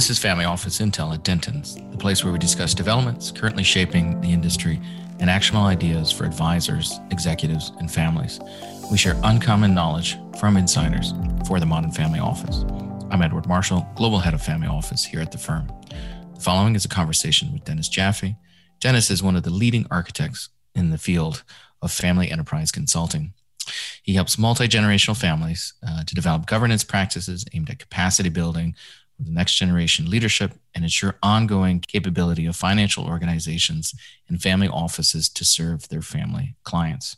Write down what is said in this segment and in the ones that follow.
This is Family Office Intel at Dentons, the place where we discuss developments currently shaping the industry and actionable ideas for advisors, executives, and families. We share uncommon knowledge from insiders for the modern family office. I'm Edward Marshall, Global Head of Family Office here at the firm. The following is a conversation with Dennis Jaffe. Dennis is one of the leading architects in the field of family enterprise consulting. He helps multi generational families uh, to develop governance practices aimed at capacity building, the next generation leadership and ensure ongoing capability of financial organizations and family offices to serve their family clients.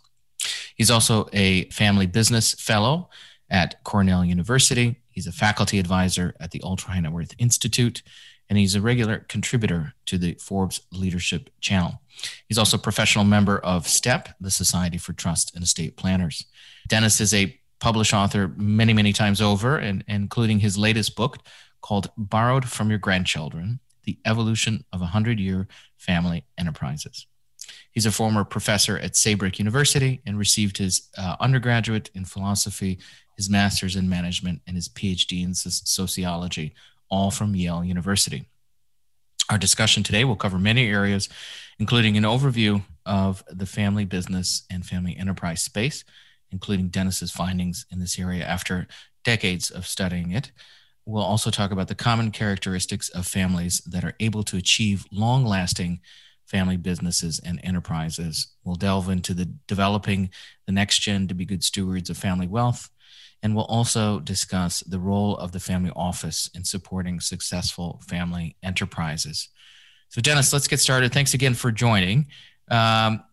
He's also a family business fellow at Cornell University. He's a faculty advisor at the Ultra High Net Worth Institute, and he's a regular contributor to the Forbes Leadership Channel. He's also a professional member of STEP, the Society for Trust and Estate Planners. Dennis is a published author many, many times over, and, including his latest book, called Borrowed from Your Grandchildren The Evolution of 100 Year Family Enterprises. He's a former professor at Saybrook University and received his uh, undergraduate in philosophy, his master's in management, and his PhD in sociology, all from Yale University. Our discussion today will cover many areas, including an overview of the family business and family enterprise space, including Dennis's findings in this area after decades of studying it, We'll also talk about the common characteristics of families that are able to achieve long lasting family businesses and enterprises. We'll delve into the developing the next gen to be good stewards of family wealth. And we'll also discuss the role of the family office in supporting successful family enterprises. So, Dennis, let's get started. Thanks again for joining. Um,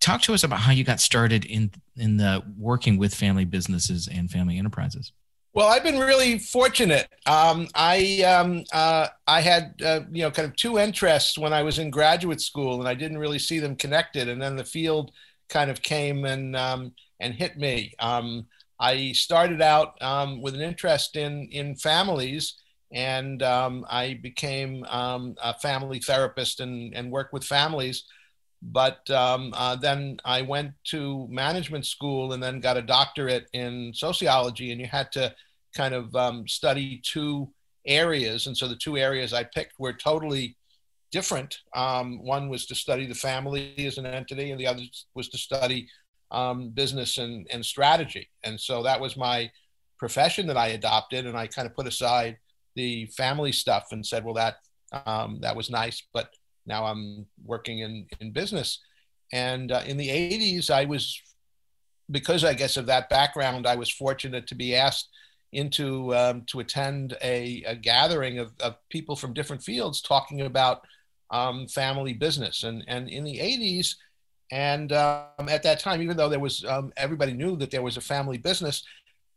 talk to us about how you got started in in the working with family businesses and family enterprises. Well, I've been really fortunate. Um, I um, uh, I had uh, you know kind of two interests when I was in graduate school, and I didn't really see them connected. And then the field kind of came and um, and hit me. Um, I started out um, with an interest in in families, and um, I became a family therapist and and worked with families. But uh, then I went to management school and then got a doctorate in sociology, and you had to kind of um, study two areas. And so the two areas I picked were totally different. Um, one was to study the family as an entity, and the other was to study um, business and, and strategy. And so that was my profession that I adopted, and I kind of put aside the family stuff and said, well, that um, that was nice, but now I'm working in in business. And uh, in the 80s, I was because I guess of that background, I was fortunate to be asked into um, to attend a, a gathering of, of, people from different fields talking about um, family business. And, and in the 80s, and um, at that time, even though there was um, everybody knew that there was a family business,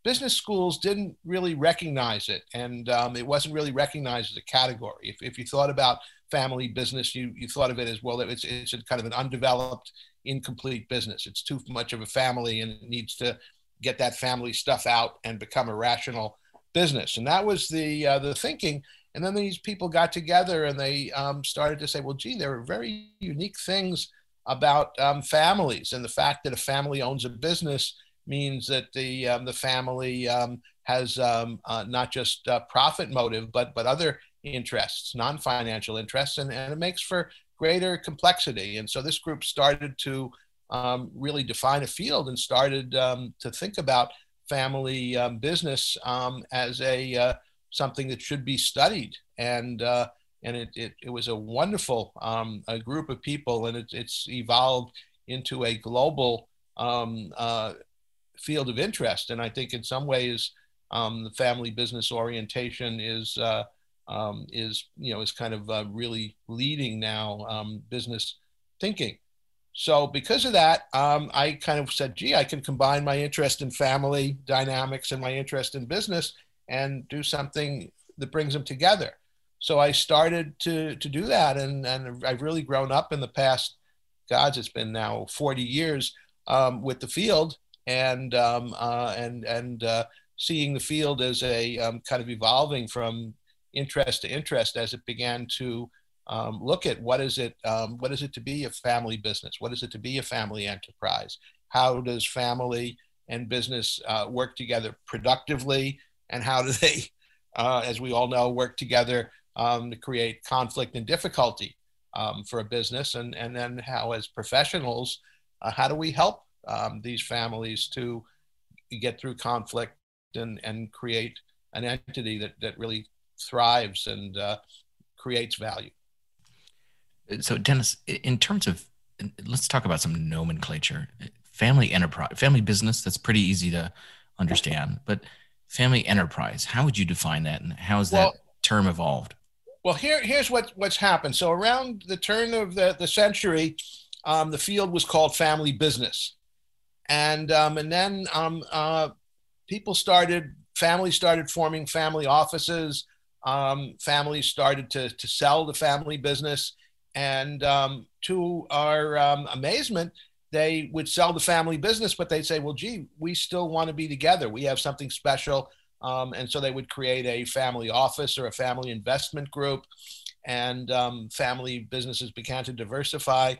business schools didn't really recognize it, and um, it wasn't really recognized as a category. If, if you thought about family business, you, you thought of it as well. It's it's kind of an undeveloped, incomplete business. It's too much of a family, and it needs to get that family stuff out and become a rational business. And that was the uh, the thinking. And then these people got together and they um, started to say, well, gee, there are very unique things about um, families, and the fact that a family owns a business means that the um, the family um, has um, uh, not just uh, profit motive, but but other interests, non-financial interests, and, and it makes for greater complexity. And so this group started to um, really define a field and started um, to think about family um, business um, as a uh, something that should be studied. And uh, and it, it, it, was a wonderful um, a group of people, and it, it's evolved into a global uh, field of interest. And I think in some ways, the family business orientation is uh, is you know is kind of uh, really leading now business thinking. So because of that, um, I kind of said, gee, I can combine my interest in family dynamics and my interest in business and do something that brings them together. So I started to, to do that. And, and I've really grown up in the past, gods, it's been now 40 years um, with the field and, um, uh, and, and uh, seeing the field as a um, kind of evolving from interest to interest as it began to um, look at what is it um, what is it to be a family business? What is it to be a family enterprise? How does family and business uh, work together productively? And how do they uh, as we all know work together um, to create conflict and difficulty um, for a business, and and then how as professionals, uh, how do we help um, these families to get through conflict and and create an entity that that really thrives and uh, creates value. So, Dennis, in terms of let's talk about some nomenclature. Family enterprise, family business. That's pretty easy to understand, but family enterprise. How would you define that, and how has well, that term evolved? Well, here, here's what, what's happened. So around the turn of the, the century, um, the field was called family business, and um, and then um, uh, people started, families started forming family offices. Um, families started to to sell the family business, and um, to our um, amazement, they would sell the family business, but they'd say, well, gee, we still want to be together. We have something special. Um, and so they would create a family office or a family investment group. And um, family businesses began to diversify.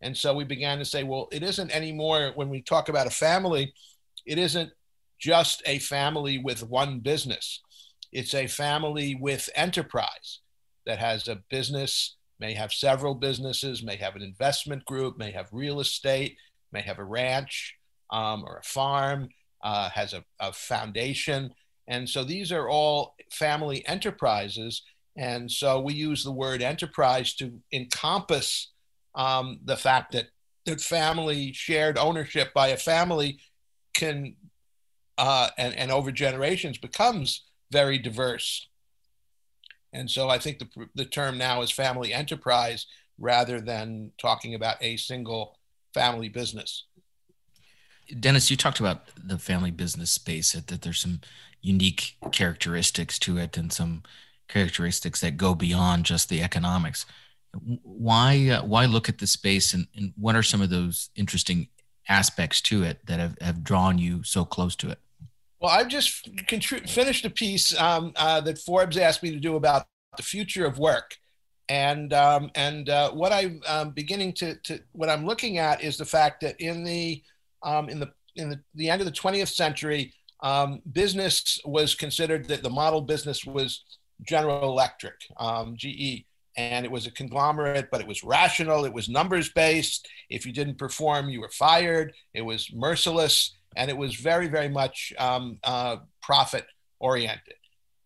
And so we began to say, well, it isn't anymore when we talk about a family, it isn't just a family with one business, it's a family with enterprise that has a business may have several businesses, may have an investment group, may have real estate, may have a ranch um, or a farm, uh, has a, a foundation. And so these are all family enterprises. And so we use the word enterprise to encompass um, the fact that, that family shared ownership by a family can, uh, and, and over generations, becomes very diverse. And so I think the, the term now is family enterprise rather than talking about a single family business. Dennis, you talked about the family business space, that, there's some unique characteristics to it and some characteristics that go beyond just the economics. Why, uh, why look at the space and, and what are some of those interesting aspects to it that have, have drawn you so close to it? Well, I've just contri- finished a piece um, uh, that Forbes asked me to do about the future of work, and um, and uh, what I'm um, beginning to, to what I'm looking at is the fact that in the um, in the in the, the end of the 20th century, um, business was considered that the model business was General Electric, um, GE, and it was a conglomerate, but it was rational. It was numbers based. If you didn't perform, you were fired. It was merciless and it was very, very much um, uh, profit oriented.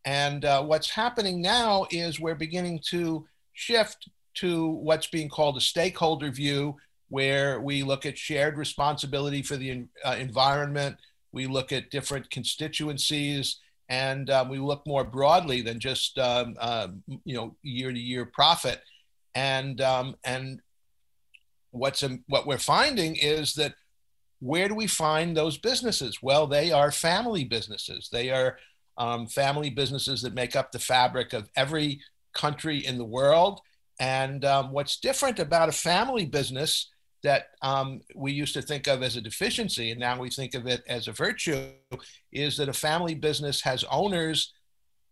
And uh, what's happening now is we're beginning to shift to what's being called a stakeholder view, where we look at shared responsibility for the uh, environment, we look at different constituencies, and um, we look more broadly than just um, uh, you know year to year profit. And um, and what's what we're finding is that where do we find those businesses? Well, they are family businesses. They are um, family businesses that make up the fabric of every country in the world. And um, what's different about a family business that um, we used to think of as a deficiency, and now we think of it as a virtue, is that a family business has owners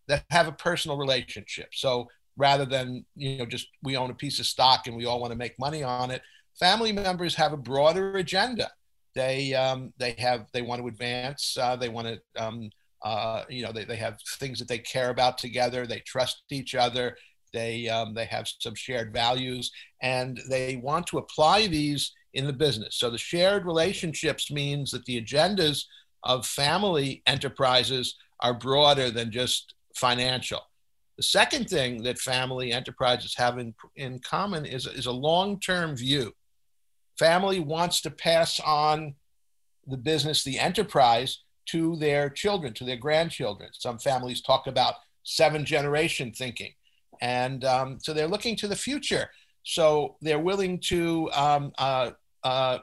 that have a personal relationship. So rather than you know just we own a piece of stock and we all want to make money on it, family members have a broader agenda they um, they have they want to advance. Uh, they want to um, uh, you know they, they have things that they care about together. They trust each other. They um, they have some shared values, and they want to apply these in the business. So the shared relationships means that the agendas of family enterprises are broader than just financial. The second thing that family enterprises have in, in common is, is a long term view family wants to pass on the business, the enterprise, to their children, to their grandchildren. Some families talk about seven generation thinking. And um, so they're looking to the future. So they're willing to um, uh, uh,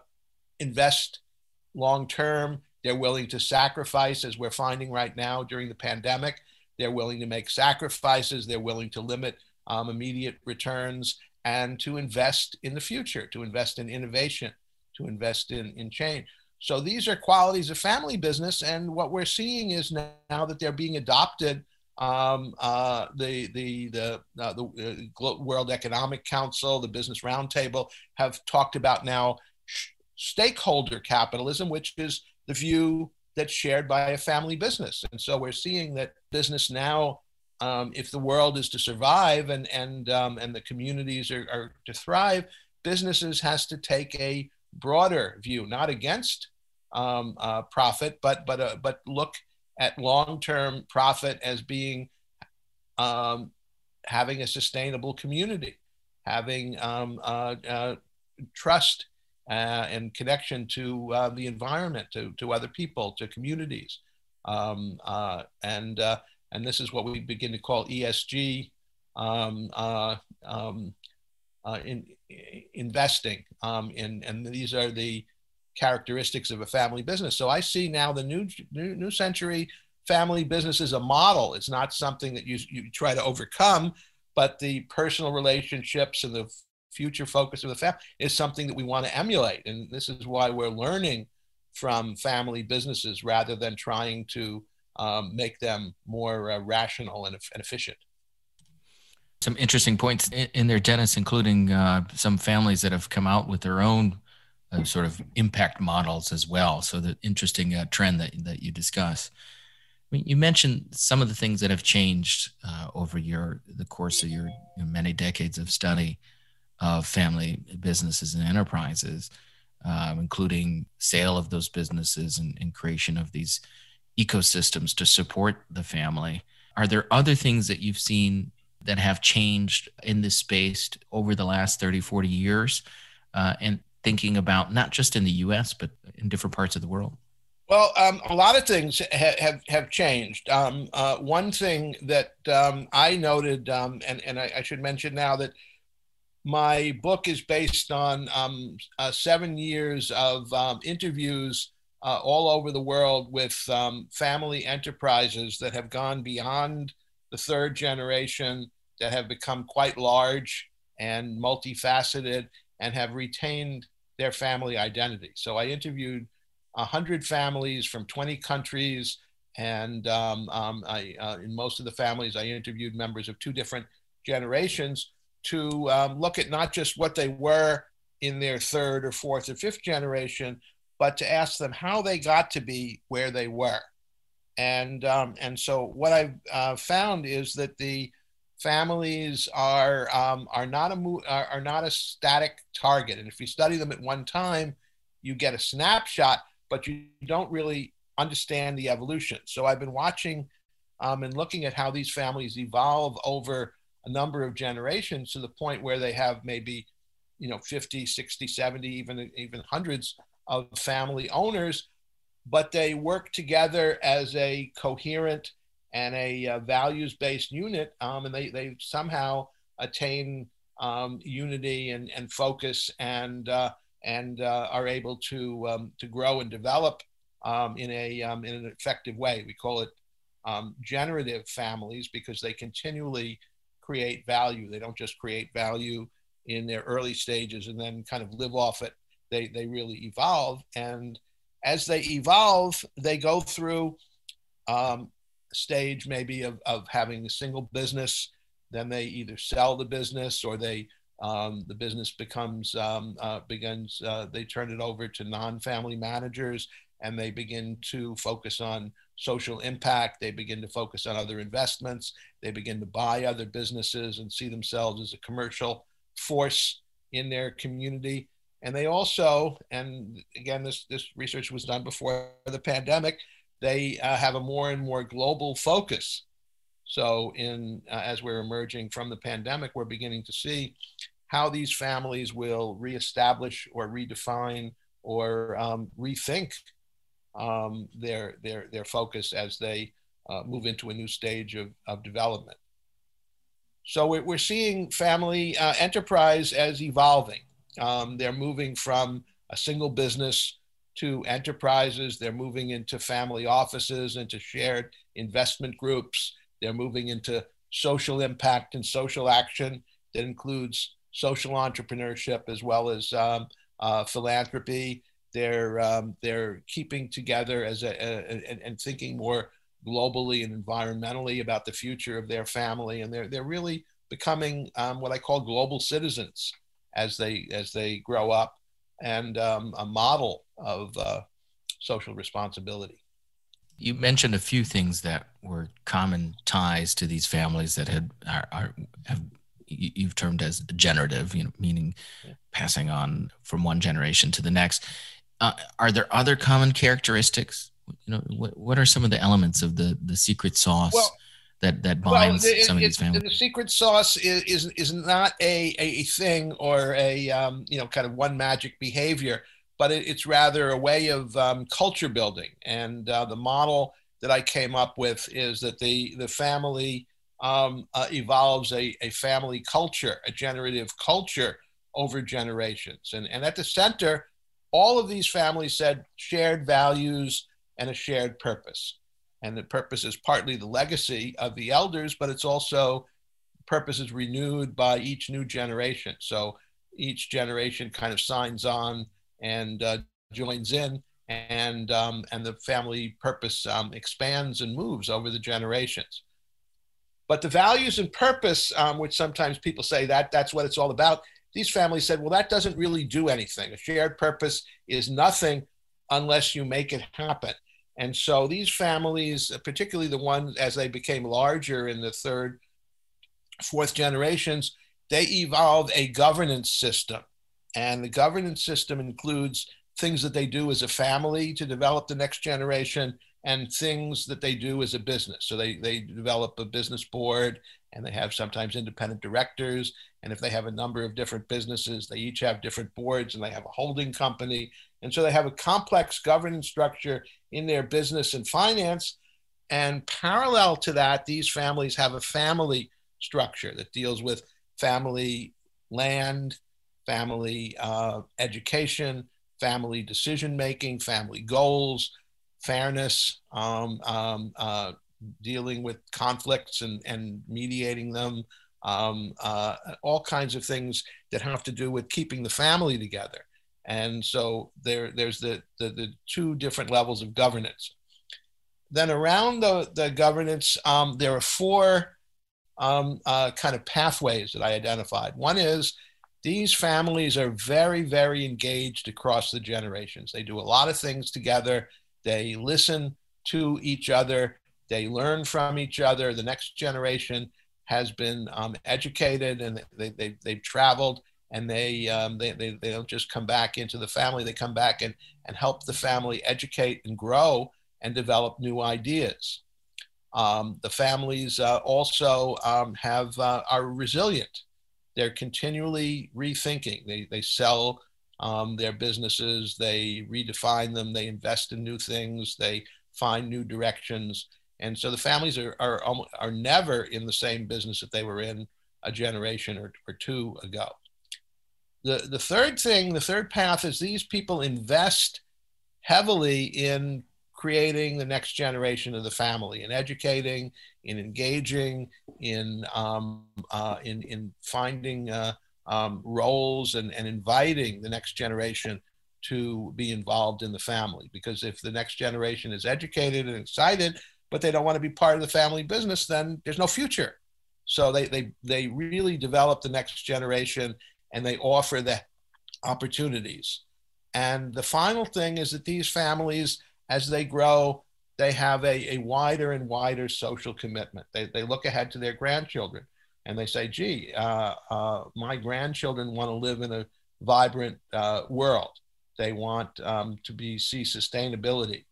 invest long term. They're willing to sacrifice, as we're finding right now during the pandemic. They're willing to make sacrifices. They're willing to limit um, immediate returns and to invest in the future, to invest in innovation, to invest in, in change. So these are qualities of family business. And what we're seeing is now, now that they're being adopted. Um, uh, the the the, uh, the uh, World Economic Council, the Business Roundtable have talked about now stakeholder capitalism, which is the view that's shared by a family business. And so we're seeing that business now um, if the world is to survive and and um, and the communities are, are, to thrive, businesses has to take a broader view, not against um, uh, profit, but but uh, but look at long-term profit as being um, having a sustainable community, having um, uh, uh, trust uh, and connection to uh, the environment, to, to other people, to communities. Um, uh, and, uh, and this is what we begin to call ESG um, um, in, investing. Um, in, and these are the characteristics of a family business. So I see now the new, new, new century family business is a model. It's not something that you, you try to overcome, but the personal relationships and the future focus of the family is something that we want to emulate. And this is why we're learning from family businesses rather than trying to um, make them more uh, rational and, and, efficient. Some interesting points in, there, Dennis, including uh, some families that have come out with their own uh, sort of impact models as well. So the interesting uh, trend that, that you discuss. I mean, you mentioned some of the things that have changed uh, over your the course of your you know, many decades of study of family businesses and enterprises, um, including sale of those businesses and, and creation of these ecosystems to support the family. Are there other things that you've seen that have changed in this space over the last 30, 40 years? Uh, and thinking about not just in the US, but in different parts of the world? Well, um, a lot of things ha- have have changed. Um, uh, one thing that um, I noted, um, and and I, I, should mention now that my book is based on um, uh, seven years of um, interviews uh, all over the world with family enterprises that have gone beyond the third generation, that have become quite large and multifaceted, and have retained their family identity. So I interviewed 100 families from 20 countries. And um, um, I, uh, in most of the families, I interviewed members of two different generations to um, look at not just what they were in their third or fourth or fifth generation, but to ask them how they got to be where they were. And, um, and so what I've uh, found is that the families are, um, are, not a mo- are, are not a static target. And if you study them at one time, you get a snapshot, but you don't really understand the evolution. So I've been watching um, and looking at how these families evolve over a number of generations to the point where they have maybe you know 50 60 70 even even hundreds of family owners but they work together as a coherent and a uh, values based unit um, and they, they somehow attain um, unity and, and focus and uh, and uh, are able to um, to grow and develop um, in a um, in an effective way we call it um, generative families because they continually create value. They don't just create value in their early stages and then kind of live off it. They, they really evolve. And as they evolve, they go through um, stage maybe of, of having a single business. Then they either sell the business or they um, the business becomes um, uh, begins uh, they turn it over to non-family managers and they begin to focus on social impact. They begin to focus on other investments. They begin to buy other businesses and see themselves as a commercial force in their community. And they also, and again, this, this research was done before the pandemic, they uh, have a more and more global focus. So, in uh, as we're emerging from the pandemic, we're beginning to see how these families will reestablish or redefine or um, rethink um, their, their, their focus as they uh, move into a new stage of, of development. So we're, we're seeing family uh, enterprise as evolving. Um, they're moving from a single business to enterprises. They're moving into family offices, into shared investment groups. They're moving into social impact and social action that includes social entrepreneurship as well as um, uh, philanthropy they're um, they're keeping together as a, a, and, and thinking more globally and environmentally about the future of their family, and they're they're really becoming um, what I call global citizens as they as they grow up, and um, a model of uh, social responsibility. You mentioned a few things that were common ties to these families that had are, are have you've termed as generative, you know, meaning passing on from one generation to the next. Uh, are there other common characteristics? You know, what, what are some of the elements of the the secret sauce well, that that binds well, some of these families? The secret sauce is is, is not a, a thing or a um, you know kind of one magic behavior but it, it's rather a way of um, culture building. And uh, the model that I came up with is that the, the family um, uh, evolves a, a family culture, a generative culture over generations. And, and at the center, all of these families said shared values and a shared purpose. And the purpose is partly the legacy of the elders, but it's also purpose is renewed by each new generation. So each generation kind of signs on and uh, joins in, and um, and the family purpose um, expands and moves over the generations. But the values and purpose, um, which sometimes people say that that's what it's all about, these families said, well, that doesn't really do anything. A shared purpose is nothing unless you make it happen. And so these families, particularly the ones as they became larger in the third, fourth generations, they evolved a governance system and the governance system includes things that they do as a family to develop the next generation and things that they do as a business. So they, they develop a business board and they have sometimes independent directors. And if they have a number of different businesses, they each have different boards and they have a holding company. And so they have a complex governance structure in their business and finance. And parallel to that, these families have a family structure that deals with family land, family uh, education, family decision making, family goals, fairness, um, um, uh, dealing with conflicts and, and mediating them, um, uh, all kinds of things that have to do with keeping the family together. And so there, there's the, the, the two different levels of governance. Then around the, the governance, um, there are four um, uh, kind of pathways that I identified. One is these families are very, very engaged across the generations. They do a lot of things together. They listen to each other. They learn from each other. The next generation has been um, educated and they, they, they've traveled and they, um, they, they, they don't just come back into the family. They come back and, and help the family educate and grow and develop new ideas. Um, the families uh, also um, have uh, are resilient they're continually rethinking. They, they sell um, their businesses, they redefine them, they invest in new things, they find new directions. And so the families are, are, are never in the same business that they were in a generation or, or two ago. The, the third thing, the third path is these people invest heavily in creating the next generation of the family and educating, in engaging, in um, uh, in in finding uh, um, roles and, and inviting the next generation to be involved in the family. Because if the next generation is educated and excited, but they don't want to be part of the family business, then there's no future. So they they they really develop the next generation and they offer the opportunities. And the final thing is that these families as they grow, they have a, a wider and wider social commitment. They, they look ahead to their grandchildren and they say, gee, uh, uh, my grandchildren want to live in a vibrant uh, world. They want um, to be see sustainability.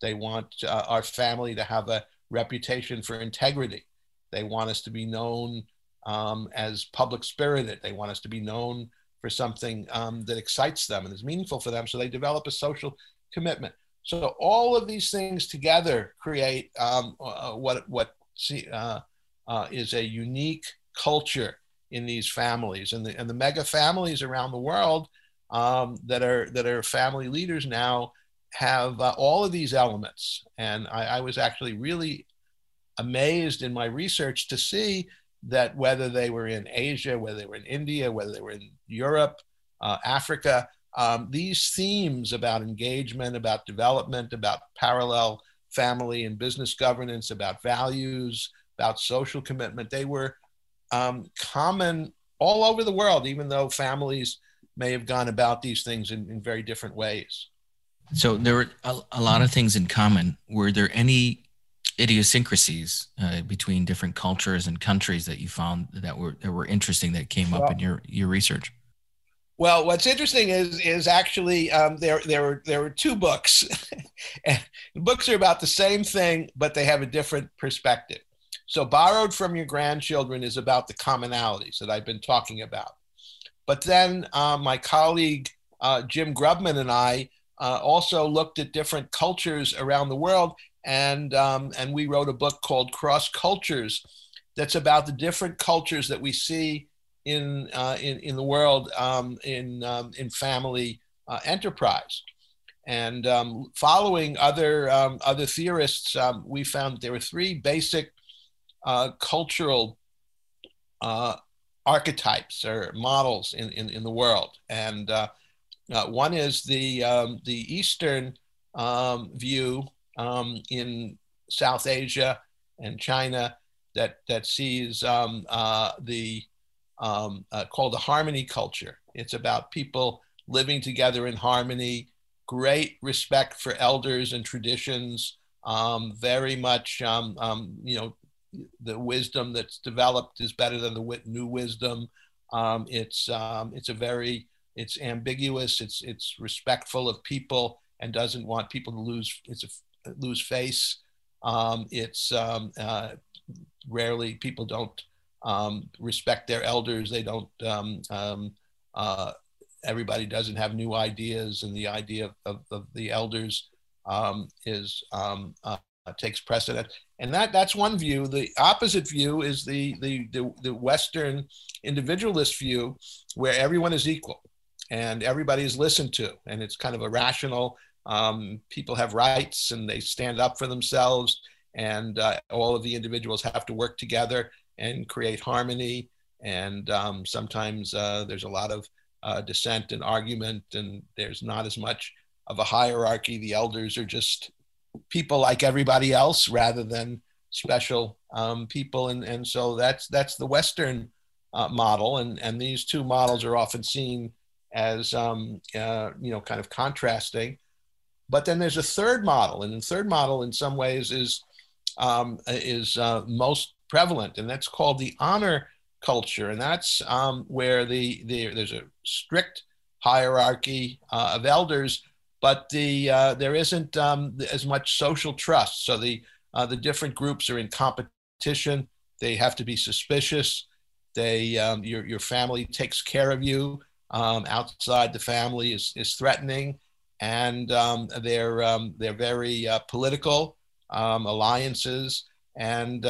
They want uh, our family to have a reputation for integrity. They want us to be known um, as public spirited. They want us to be known for something um, that excites them and is meaningful for them. So they develop a social commitment. So all of these things together create um, uh, what what uh, uh, is a unique culture in these families, and the and the mega families around the world um, that are that are family leaders now have uh, all of these elements. And I, I was actually really amazed in my research to see that whether they were in Asia, whether they were in India, whether they were in Europe, uh, Africa, um, these themes about engagement, about development, about parallel family and business governance, about values, about social commitment, they were um, common all over the world, even though families may have gone about these things in, in very different ways. So there were a, a lot of things in common. Were there any idiosyncrasies uh, between different cultures and countries that you found that were that were interesting that came up well, in your your research? Well, what's interesting is is actually um, there there were there were two books, and books are about the same thing, but they have a different perspective. So, borrowed from your grandchildren is about the commonalities that I've been talking about. But then uh, my colleague uh, Jim Grubman and I uh, also looked at different cultures around the world, and um, and we wrote a book called Cross Cultures, that's about the different cultures that we see in uh, in in the world um, in um, in family uh, enterprise. And um, following other um, other theorists, um, we found there were three basic uh, cultural archetypes or models in, in, in the world. And uh, uh, one is the, the Eastern view um, in South Asia and China that, that sees um, uh, the um, uh, called the harmony culture. It's about people living together in harmony, great respect for elders and traditions, um, very much, you know, the wisdom that's developed is better than the new wisdom. Um, it's um, it's a very it's ambiguous. It's it's respectful of people and doesn't want people to lose it's a lose face. Um, it's um, uh, rarely people don't um, respect their elders. They don't. Um, uh, everybody doesn't have new ideas, and the idea of, of, of the elders is uh, takes precedent and that that's one view the opposite view is the, the the the, western individualist view where everyone is equal and everybody is listened to and it's kind of a rational um, people have rights and they stand up for themselves and uh, all of the individuals have to work together and create harmony and um, sometimes uh, there's a lot of uh, dissent and argument and there's not as much of a hierarchy the elders are just people like everybody else rather than special um, people. And, and so that's, that's the Western uh, model. And, and these two models are often seen as, um, uh, you know, kind of contrasting. But then there's a third model. And the third model, in some ways, is, um, is uh, most prevalent, and that's called the honor culture. And that's um, where the, the, there's a strict hierarchy uh, of elders but the uh, there isn't um, as much social trust. So the uh, the different groups are in competition. They have to be suspicious. They um, your your family takes care of you. Um, outside the family is is threatening, and um, they're um, they're very uh, political um, alliances and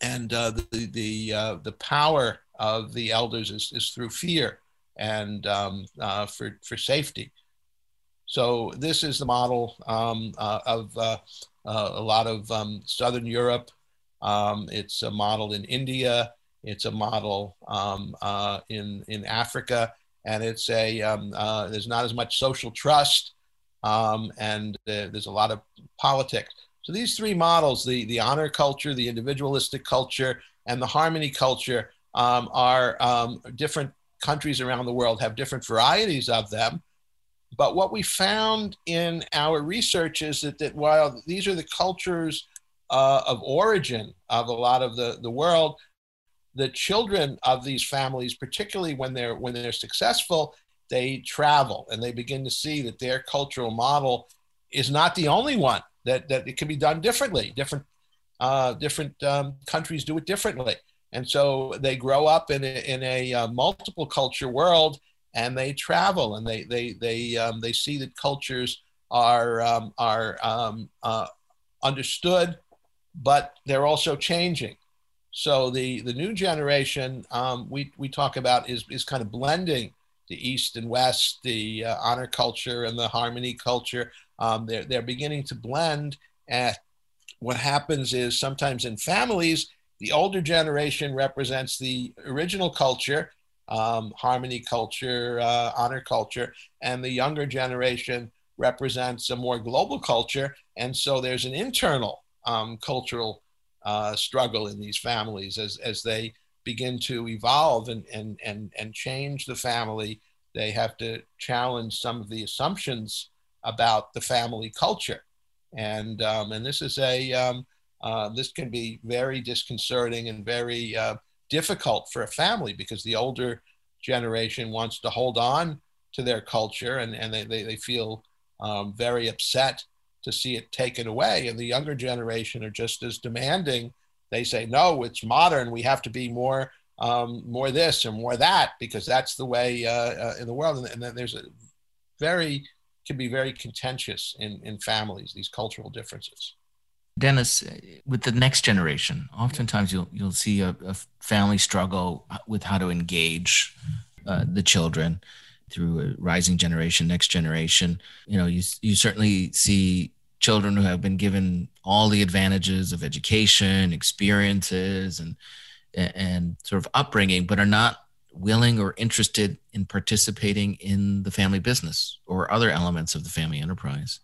and uh, the the uh, the power of the elders is, is through fear and uh, for for safety. So this is the model um, uh, of uh, a lot of um, Southern Europe. Um, it's a model in India. It's a model um, in in Africa, and it's a um, uh, there's not as much social trust, um, and there's a lot of politics. So these three models, the the honor culture, the individualistic culture, and the harmony culture, are different countries around the world have different varieties of them. But what we found in our research is that, that while these are the cultures uh, of origin of a lot of the, the world, the children of these families, particularly when they're when they're successful, they travel and they begin to see that their cultural model is not the only one that that it can be done differently. Different uh, different um, countries do it differently, and so they grow up in a, in a uh, multiple culture world and they travel and they they they um, they see that cultures are um, are um, uh, understood, but they're also changing. So the the new generation um, we we talk about is is kind of blending the East and West, the uh, honor culture and the harmony culture. Um, they're they're beginning to blend. And what happens is sometimes in families, the older generation represents the original culture um, harmony culture, uh, honor culture, and the younger generation represents a more global culture. And so there's an internal um, cultural uh, struggle in these families as, as they begin to evolve and, and, and, and change the family. They have to challenge some of the assumptions about the family culture. And, um, and this is a, um, uh, this can be very disconcerting and very uh, difficult for a family because the older generation wants to hold on to their culture and, and they, they, they feel um, very upset to see it taken away. And the younger generation are just as demanding. They say, no, it's modern. We have to be more, um, more this or more that because that's the way uh, uh, in the world. And, and then there's a very, can be very contentious in, in families, these cultural differences. Dennis, with the next generation, oftentimes you'll you'll see a, a family struggle with how to engage uh, the children through a rising generation, next generation. You know, you you certainly see children who have been given all the advantages of education, experiences, and and sort of upbringing, but are not willing or interested in participating in the family business or other elements of the family enterprise.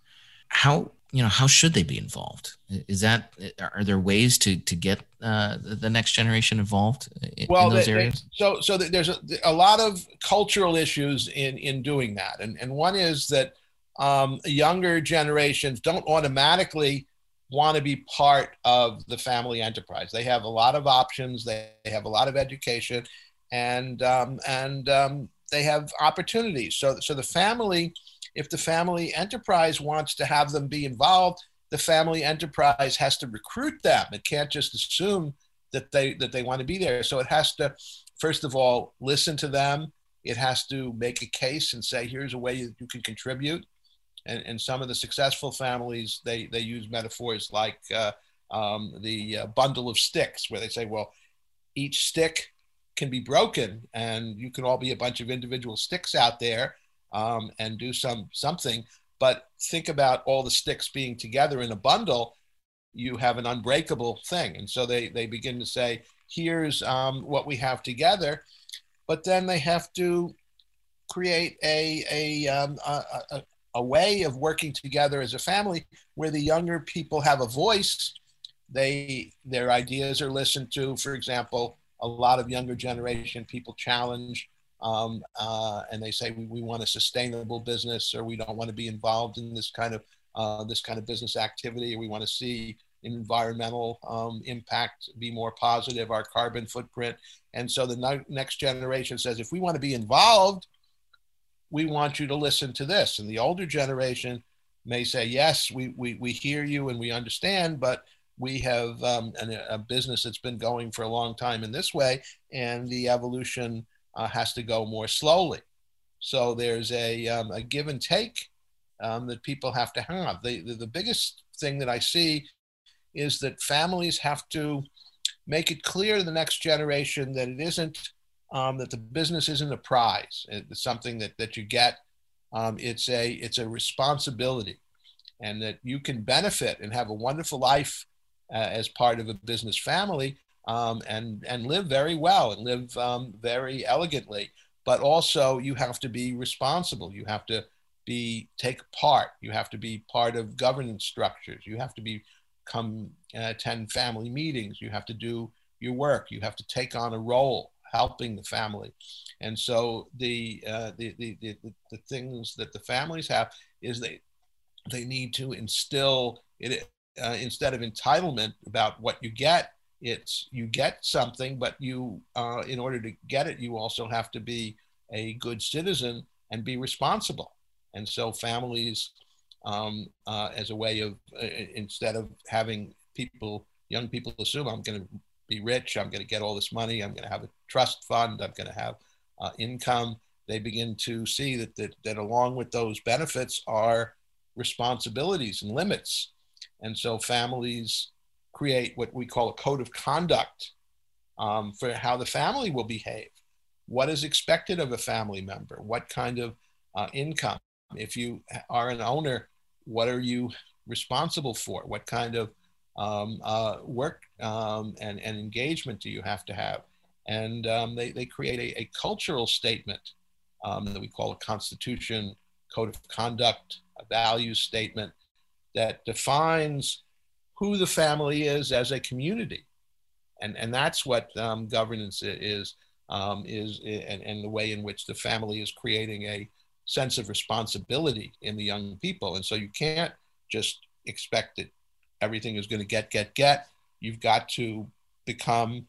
How you know how should they be involved? Is that are there ways to to get uh, the next generation involved in, well, in those they, areas? they, so so there's a, a, lot of cultural issues in in doing that. And and one is that um, younger generations don't automatically want to be part of the family enterprise. They have a lot of options they, they have a lot of education and um, and um, they have opportunities. So so the family if the family enterprise wants to have them be involved, the family enterprise has to recruit them. It can't just assume that they that they want to be there. So it has to, first of all, listen to them. It has to make a case and say, here's a way you, you can contribute. And, and some of the successful families, they, they use metaphors like uh, um, the uh, bundle of sticks, where they say, well, each stick can be broken and you can all be a bunch of individual sticks out there um, and do some something. But think about all the sticks being together in a bundle. You have an unbreakable thing, and so they they begin to say, "Here's um, what we have together," but then they have to create a a, um, a, a a way of working together as a family where the younger people have a voice they their ideas are listened to for example a lot of younger generation people challenge um, uh, and they say we, we want a sustainable business or we don't want to be involved in this kind of uh, this kind of business activity. We want to see environmental um, impact be more positive our carbon footprint. And so the ne- next generation says if we want to be involved we want you to listen to this. And the older generation may say yes we, we, we hear you and we understand but we have um, an, a business that's been going for a long time in this way and the evolution uh, has to go more slowly. So there's a, um, a give and take um, that people have to have. The, the, the biggest thing that I see is that families have to make it clear to the next generation that it isn't um, that the business isn't a prize. It's something that, that you get. Um, it's a it's a responsibility, and that you can benefit and have a wonderful life uh, as part of a business family um, and and live very well and live um, very elegantly. But also, you have to be responsible. You have to be take part. You have to be part of governance structures. You have to be come uh, attend family meetings. You have to do your work. You have to take on a role helping the family. And so the, uh, the, the, the, the, things that the families have is they, they need to instill it uh, instead of entitlement about what you get, it's you get something, but you, uh, in order to get it, you also have to be a good citizen and be responsible. And so families, um, uh, as a way of uh, instead of having people, young people assume I'm going to be rich, I'm going to get all this money, I'm going to have a trust fund, I'm going to have uh, income. They begin to see that, that that along with those benefits are responsibilities and limits. And so families create what we call a code of conduct um, for how the family will behave. What is expected of a family member? What kind of uh, income? If you are an owner, what are you responsible for? What kind of um, uh, work um, and, and engagement do you have to have? And um, they, they create a, a cultural statement um, that we call a constitution, code of conduct, a value statement that defines who the family is as a community. And, and that's what um, governance is, um, is and, and the way in which the family is creating a, sense of responsibility in the young people. And so you can't just expect that everything is going to get, get, get. You've got to become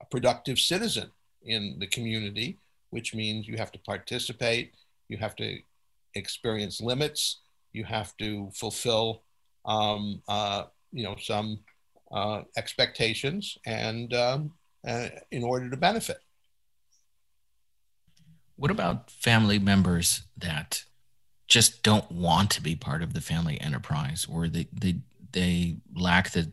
a productive citizen in the community, which means you have to participate, you have to experience limits, you have to fulfill, um, uh, you know, some uh, expectations, and um, uh, in order to benefit. What about family members that just don't want to be part of the family enterprise, or they they they lack the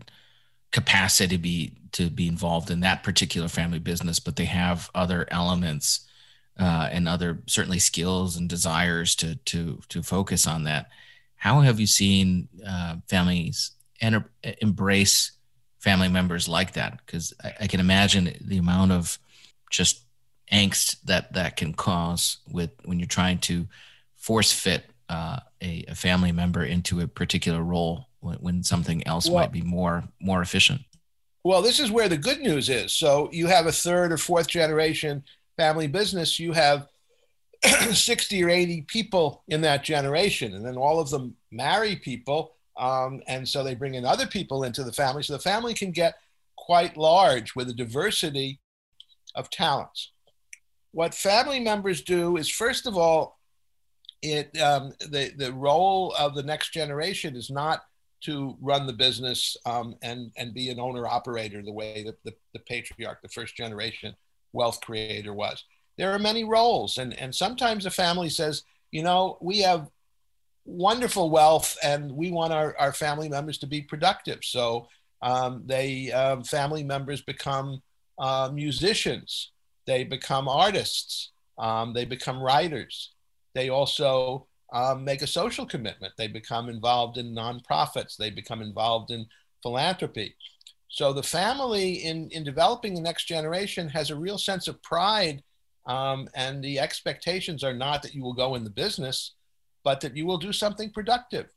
capacity to be to be involved in that particular family business, but they have other elements uh, and other certainly skills and desires to to to focus on that. How have you seen uh, families enter, embrace family members like that? Because I, I can imagine the amount of just angst that that can cause with when you're trying to force fit uh, a, a, family member into a particular role when, when something else well, might be more more efficient. Well, this is where the good news is. So you have a third or fourth generation family business. You have 60 or 80 people in that generation, and then all of them marry people. Um, and so they bring in other people into the family. So the family can get quite large with a diversity of talents what family members do is first of all it um, the the role of the next generation is not to run the business um, and and be an owner operator the way that the, the patriarch the first generation wealth creator was there are many roles and and sometimes a family says you know we have wonderful wealth and we want our, our family members to be productive so um, they um, family members become uh, musicians they become artists, um, they become writers. They also um, make a social commitment. They become involved in nonprofits, they become involved in philanthropy. So the family in, in developing the next generation has a real sense of pride. Um, and the expectations are not that you will go in the business, but that you will do something productive.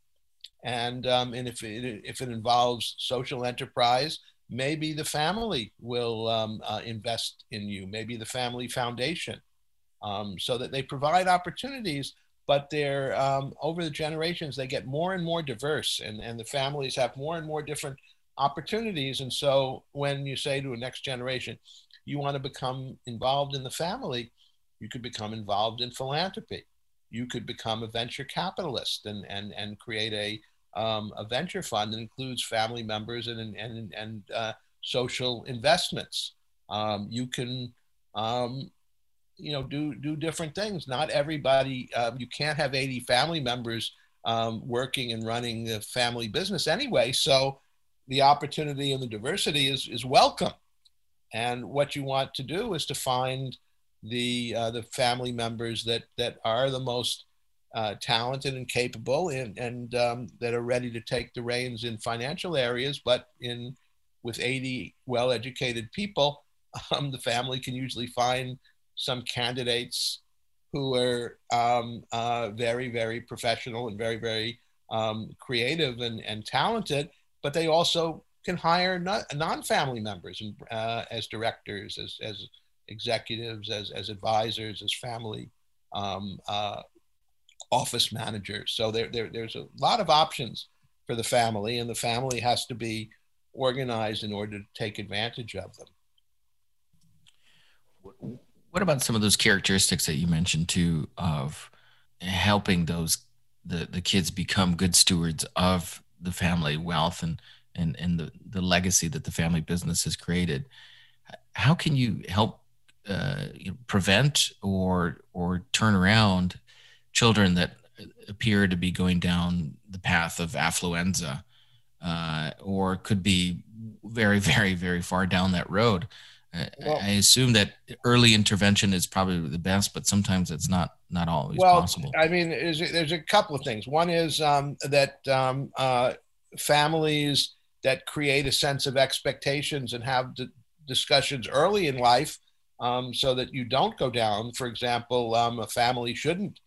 And, um, and if, it, if it involves social enterprise, maybe the family will um, uh, invest in you, maybe the family foundation, um, so that they provide opportunities. But they're um, over the generations, they get more and more diverse, and, and the families have more and more different opportunities. And so, when you say to a next generation, you want to become involved in the family, you could become involved in philanthropy. You could become a venture capitalist and, and, and create a, um, a venture fund that includes family members and, and, and uh, social investments. Um, you can, um, you know, do, do different things. Not everybody, um, you can't have 80 family members um, working and running the family business anyway. So the opportunity and the diversity is, is welcome. And what you want to do is to find the, uh, the family members that, that are the most uh, talented and capable and, and um, that are ready to take the reins in financial areas, but in with 80 well-educated people, um, the family can usually find some candidates who are um, uh, very, very professional and very, very um, creative and, and talented, but they also can hire non-family members uh, as directors, as, as executives, as, as advisors, as family um, uh, office managers. So there, there, there's a lot of options for the family, and the family has to be organized in order to take advantage of them. What about some of those characteristics that you mentioned too of helping those the, the kids become good stewards of the family wealth and and, and the, the legacy that the family business has created? How can you help uh, you know, prevent or or turn around children that appear to be going down the path of affluenza uh, or could be very, very, very far down that road. Well, I assume that early intervention is probably the best, but sometimes it's not not always well, possible. I mean, there's a, there's a couple of things. One is um, that um, uh, families that create a sense of expectations and have d- discussions early in life, um, so that you don't go down. For example, um, a family shouldn't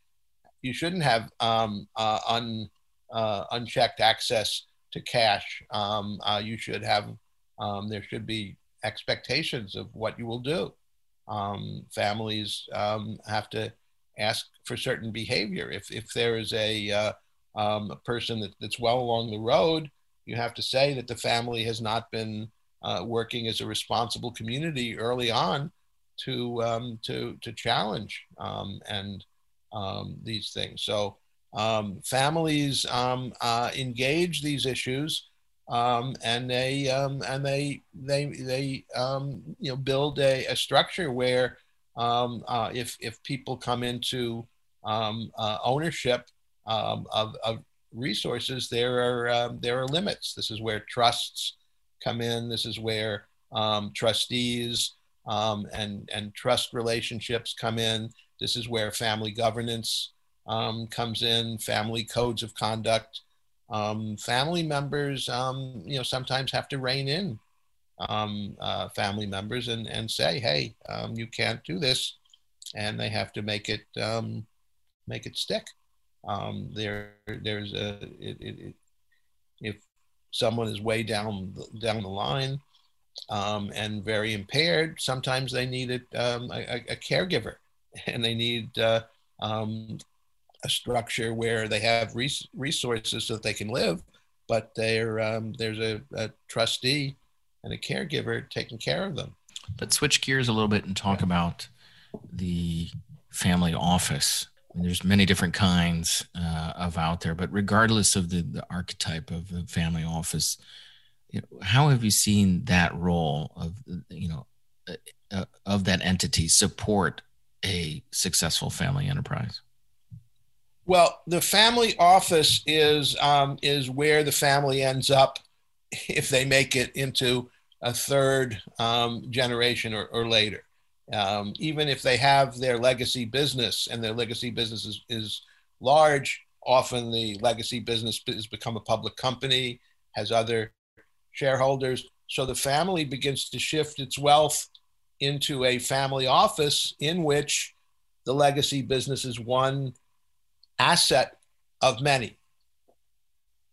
you shouldn't have um, uh, un, uh, unchecked access to cash. Um, uh, you should have, um, there should be expectations of what you will do. Um, families have to ask for certain behavior. If if there is a uh, a person that, that's well along the road, you have to say that the family has not been uh, working as a responsible community early on to um, to to challenge um, and um, these things. So um, families um, uh, engage these issues, um, and they and they they they you know build a, a structure where uh, if if people come into uh, ownership of, of resources, there are there are limits. This is where trusts come in. This is where trustees and and trust relationships come in. This is where family governance um, comes in, family codes of conduct. Um, family members, um, you know, sometimes have to rein in um, uh, family members and, and say, hey, um, you can't do this. And they have to make it um, make it stick. There, there's a it, it, it, if someone is way down down the line um, and very impaired, sometimes they need it, um, a, a, caregiver, and they need uh, um, a structure where they have res- resources so that they can live, but um, there's a, a, trustee and a caregiver taking care of them. Let's switch gears a little bit and talk about the family office. Mean, there's many different kinds uh, of out there, but regardless of the, the archetype of the family office, you know, how have you seen that role of you know uh, uh of that entity support a successful family enterprise? Well, the family office is um, is where the family ends up if they make it into a third um, generation or, or later. Um, even if they have their legacy business and their legacy business is, is large, often the legacy business has become a public company, has other shareholders. So the family begins to shift its wealth into a family office in which the legacy business is one asset of many.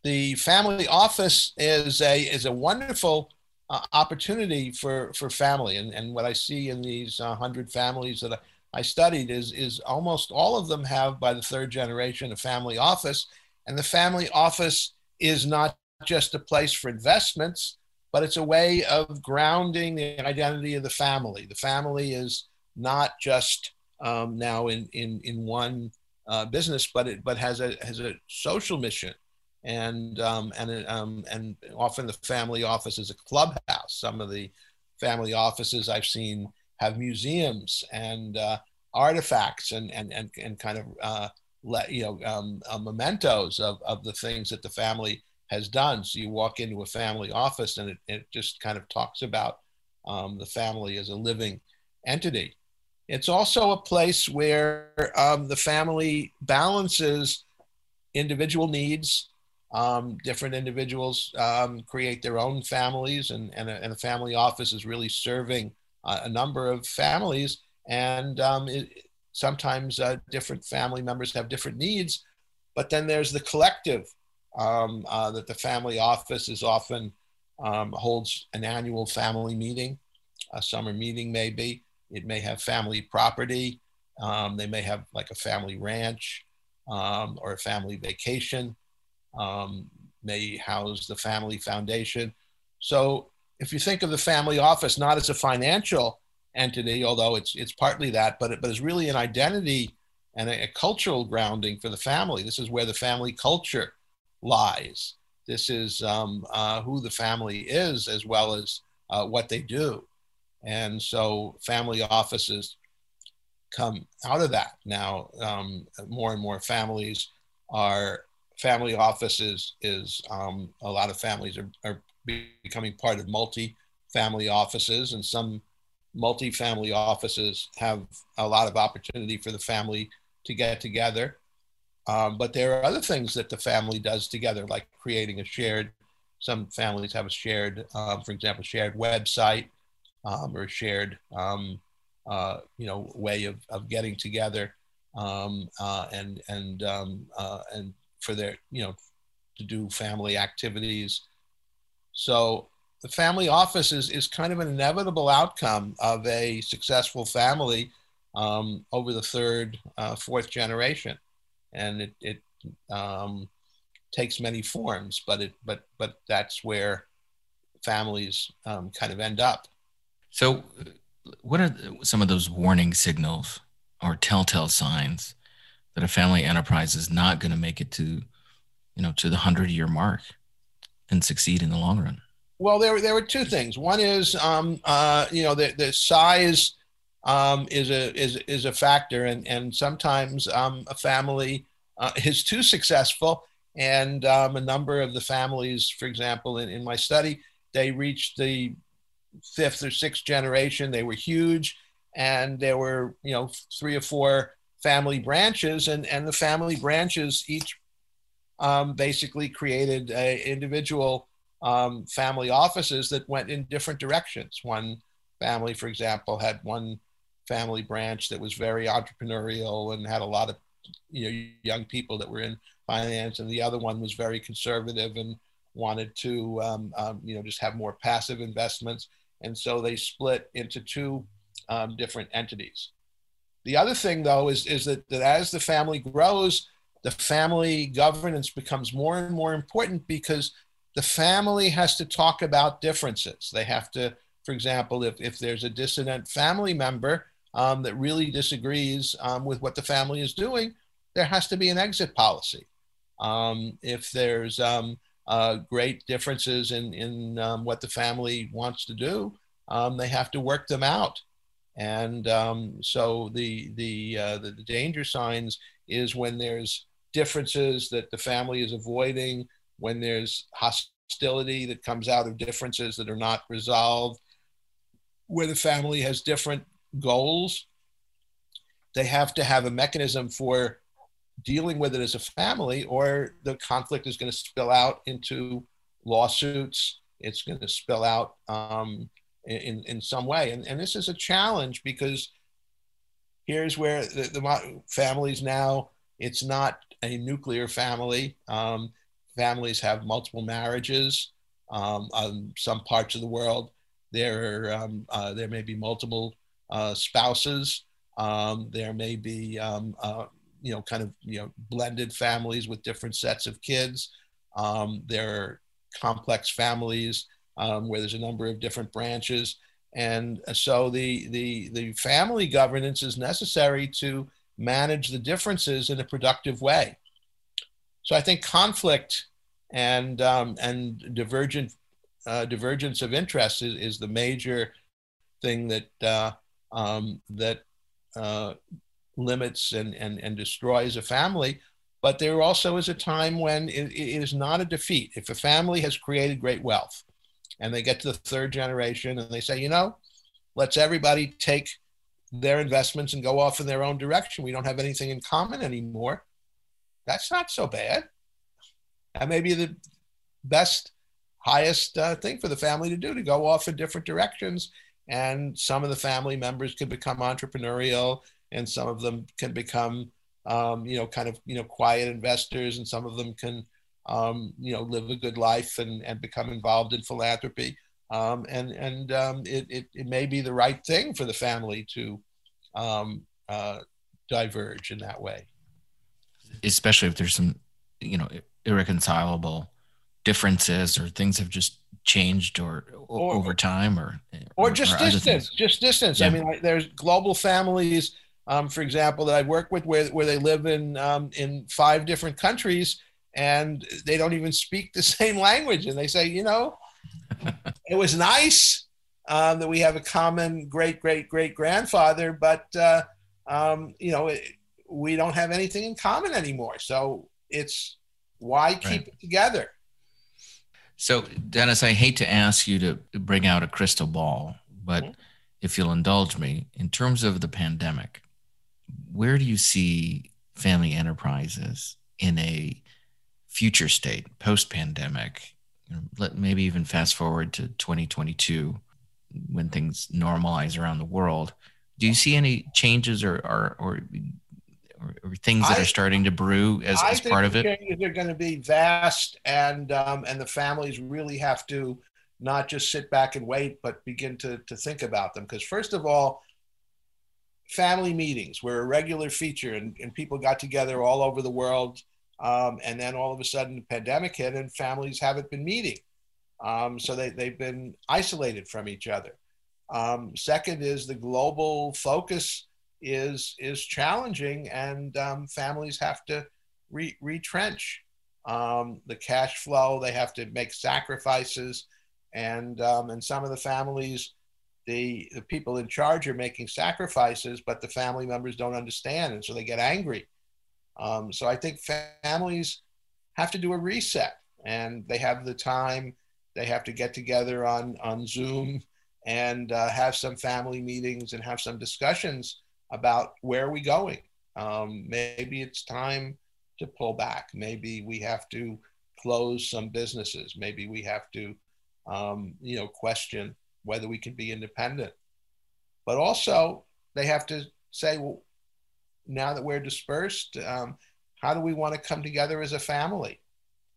The family office is a is a wonderful uh, opportunity for for family, and and what I see in these uh, hundred families that I, I studied is is almost all of them have by the third generation a family office, and the family office is not just a place for investments, but it's a way of grounding the identity of the family. The family is not just um, now in, in, in one uh, business, but it but has a has a social mission, and um, and um, and often the family office is a clubhouse. Some of the family offices I've seen have museums and uh, artifacts and and and, and kind of uh, let you know um, uh, mementos of, of the things that the family has done. So you walk into a family office and it, it just kind of talks about um, the family as a living entity. It's also a place where um, the family balances individual needs. Um, different individuals um, create their own families, and, and, a, and, a, family office is really serving uh, a number of families. And um, it, sometimes uh, different family members have different needs, but then there's the collective um, uh, that the family office is often um, holds an annual family meeting, a summer meeting maybe, it may have family property. Um, they may have like a family ranch or a family vacation. Um, may house the family foundation. So if you think of the family office not as a financial entity, although it's it's partly that, but it, but it's really an identity and a, a cultural grounding for the family. This is where the family culture lies. This is um, uh, who the family is as well as uh, what they do. And so family offices come out of that. Now, um, more and more families are family offices is um, a lot of families are, are becoming part of multi-family offices and some multi-family offices have a lot of opportunity for the family to get together. Um, but there are other things that the family does together, like creating a shared, some families have a shared, um, for example, shared website um, or shared, um, uh, you know, way of, of getting together um, uh, and and um, uh, and for their, you know, to do family activities. So the family office is, is kind of an inevitable outcome of a successful family um, over the third, uh, fourth generation, and it, it um, takes many forms. But it but but that's where families um, kind of end up. So, what are some of those warning signals or telltale signs that a family enterprise is not going to make it to, you know, to the hundred year mark and succeed in the long run? Well, there there were two things. One is, um, uh, you know, the, the size um, is a is is a factor, and and sometimes um, a family uh, is too successful, and um, a number of the families, for example, in, in my study, they reached the fifth or sixth generation. They were huge, and there were you know three or four family branches, and and the family branches each um, basically created individual um, family offices that went in different directions. One family, for example, had one family branch that was very entrepreneurial and had a lot of you know young people that were in finance, and the other one was very conservative and wanted to um, um, you know just have more passive investments, and so they split into two um, different entities. The other thing, though, is is that, that as the family grows, the family governance becomes more and more important because the family has to talk about differences. They have to, for example, if, if there's a dissident family member um, that really disagrees um, with what the family is doing, there has to be an exit policy. Um, if there's um, uh, great differences in, in um, what the family wants to do, um, they have to work them out. And so the, the, uh, the, the danger signs is when there's differences that the family is avoiding, when there's hostility that comes out of differences that are not resolved, where the family has different goals, they have to have a mechanism for dealing with it as a family, or the conflict is going to spill out into lawsuits. It's going to spill out um, in, in some way. And, and this is a challenge because here's where the, the families now, it's not a nuclear family. Um, families have multiple marriages. Um, on some parts of the world, there um, uh, there may be multiple uh, spouses. Um, there may be um, uh, you know kind of you know blended families with different sets of kids. Um, there are complex families um, where there's a number of different branches, and so the the the family governance is necessary to manage the differences in a productive way. So I think conflict and um, and divergent uh, divergence of interest is, is the major thing that uh, um, that uh, limits and, and and destroys a family. But there also is a time when it, it is not a defeat. If a family has created great wealth, and they get to the third generation, and they say, you know, let's everybody take their investments and go off in their own direction. We don't have anything in common anymore that's not so bad. That may be the best, highest uh, thing for the family to do to go off in different directions. And some of the family members can become entrepreneurial, and some of them can become, um, you know, kind of, you know, quiet investors, and some of them can, um, you know, live a good life and, and become involved in philanthropy. Um, and and um, it, it, it, may be the right thing for the family to um, uh, diverge in that way especially if there's some you know irreconcilable differences or things have just changed or, or over time or or, or just or distance just distance yeah. i mean like, there's global families um, for example that i work with where, where they live in um, in five different countries and they don't even speak the same language and they say you know it was nice um, that we have a common great great great grandfather but uh, um, you know it, we don't have anything in common anymore. So it's why keep right. it together? So, Dennis, I hate to ask you to bring out a crystal ball, but mm-hmm. if you'll indulge me, in terms of the pandemic, where do you see family enterprises in a future state, post pandemic? Let maybe even fast forward to 2022 when things normalize around the world. Do you see any changes or, or, or or, things that I, are starting to brew as, as part of it? They're going to be vast, and um, and the families really have to not just sit back and wait, but begin to to think about them. Because first of all, family meetings were a regular feature, and, and people got together all over the world. Um, and then all of a sudden, the pandemic hit, and families haven't been meeting. Um, so they, they've been isolated from each other. Um, second is the global focus is is challenging, and um, families have to re- retrench um, the cash flow. They have to make sacrifices, and um, and some of the families, the the people in charge are making sacrifices, but the family members don't understand, and so they get angry. Um, so I think families have to do a reset, and they have the time. They have to get together on on Zoom and uh, have some family meetings and have some discussions about where are we going. Um, maybe it's time to pull back. Maybe we have to close some businesses. Maybe we have to, um, you know, question whether we can be independent. But also, they have to say, well, now that we're dispersed, um, how do we want to come together as a family?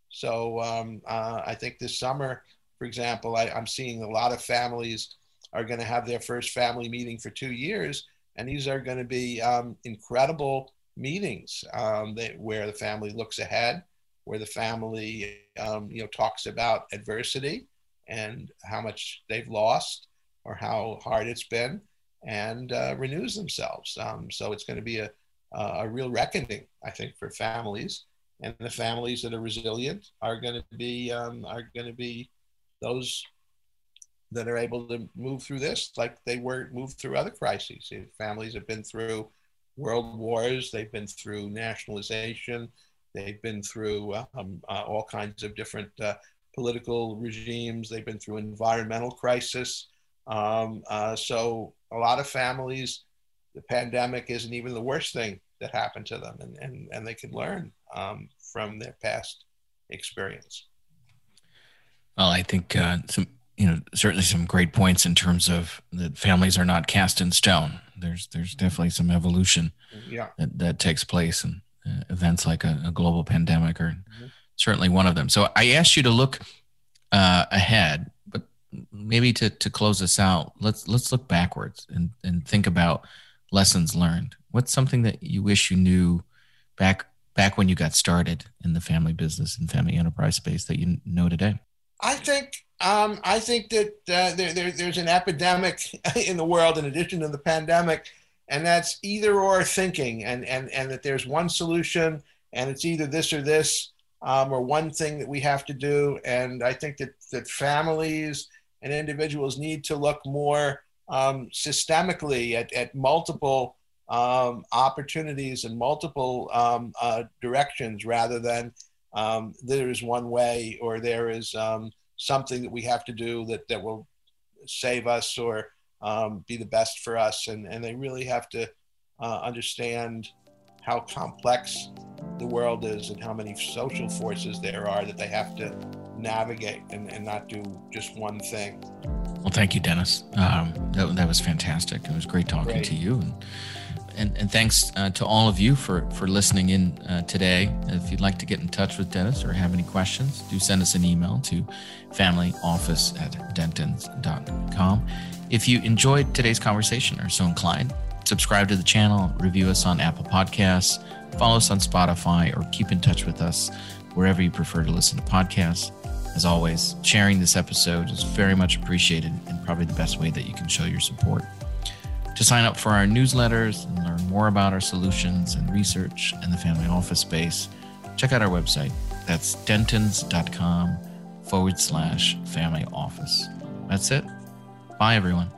So um, uh, I think this summer, for example, I, I'm seeing a lot of families are going to have their first family meeting for two years, and these are going to be um, incredible meetings um, they, where the family looks ahead, where the family um, you know talks about adversity and how much they've lost or how hard it's been, and uh, renews themselves. Um, so it's going to be a, a real reckoning, I think, for families. And the families that are resilient are going to be um, are going to be those that are able to move through this like they were moved through other crises. Families have been through world wars, they've been through nationalization, they've been through um, uh, all kinds of different uh, political regimes, they've been through environmental crisis. Um, uh, so a lot of families, the pandemic isn't even the worst thing that happened to them, and, and, and they can learn um, from their past experience. Well, I think uh, some you know certainly some great points in terms of that families are not cast in stone there's there's definitely some evolution yeah. that, that takes place and uh, events like a, a, global pandemic are mm-hmm. certainly one of them so i asked you to look uh, ahead but maybe to to close this out let's let's look backwards and and think about lessons learned what's something that you wish you knew back back when you got started in the family business and family enterprise space that you know today i think um, I think that uh, there, there, there's an epidemic in the world in addition to the pandemic, and that's either or thinking, and, and, and that there's one solution, and it's either this or this, um, or one thing that we have to do. And I think that, that families and individuals need to look more um, systemically at, at multiple um, opportunities and multiple um, uh, directions rather than um, there is one way or there is um, something that we have to do that, that will save us or um, be the best for us. And, and they really have to uh, understand how complex the world is and how many social forces there are that they have to navigate and, and not do just one thing. Well, thank you, Dennis. Um, that, that was fantastic. It was great talking great. to you. And and, and thanks uh, to all of you for, for listening in uh, today. If you'd like to get in touch with Dennis or have any questions, do send us an email to familyoffice at dentons.com. If you enjoyed today's conversation or so inclined, subscribe to the channel, review us on Apple Podcasts, follow us on Spotify, or keep in touch with us wherever you prefer to listen to podcasts. As always, sharing this episode is very much appreciated and probably the best way that you can show your support. To sign up for our newsletters and learn more about our solutions and research in the family office space, check out our website. That's dentons.com forward slash family office. That's it. Bye, everyone.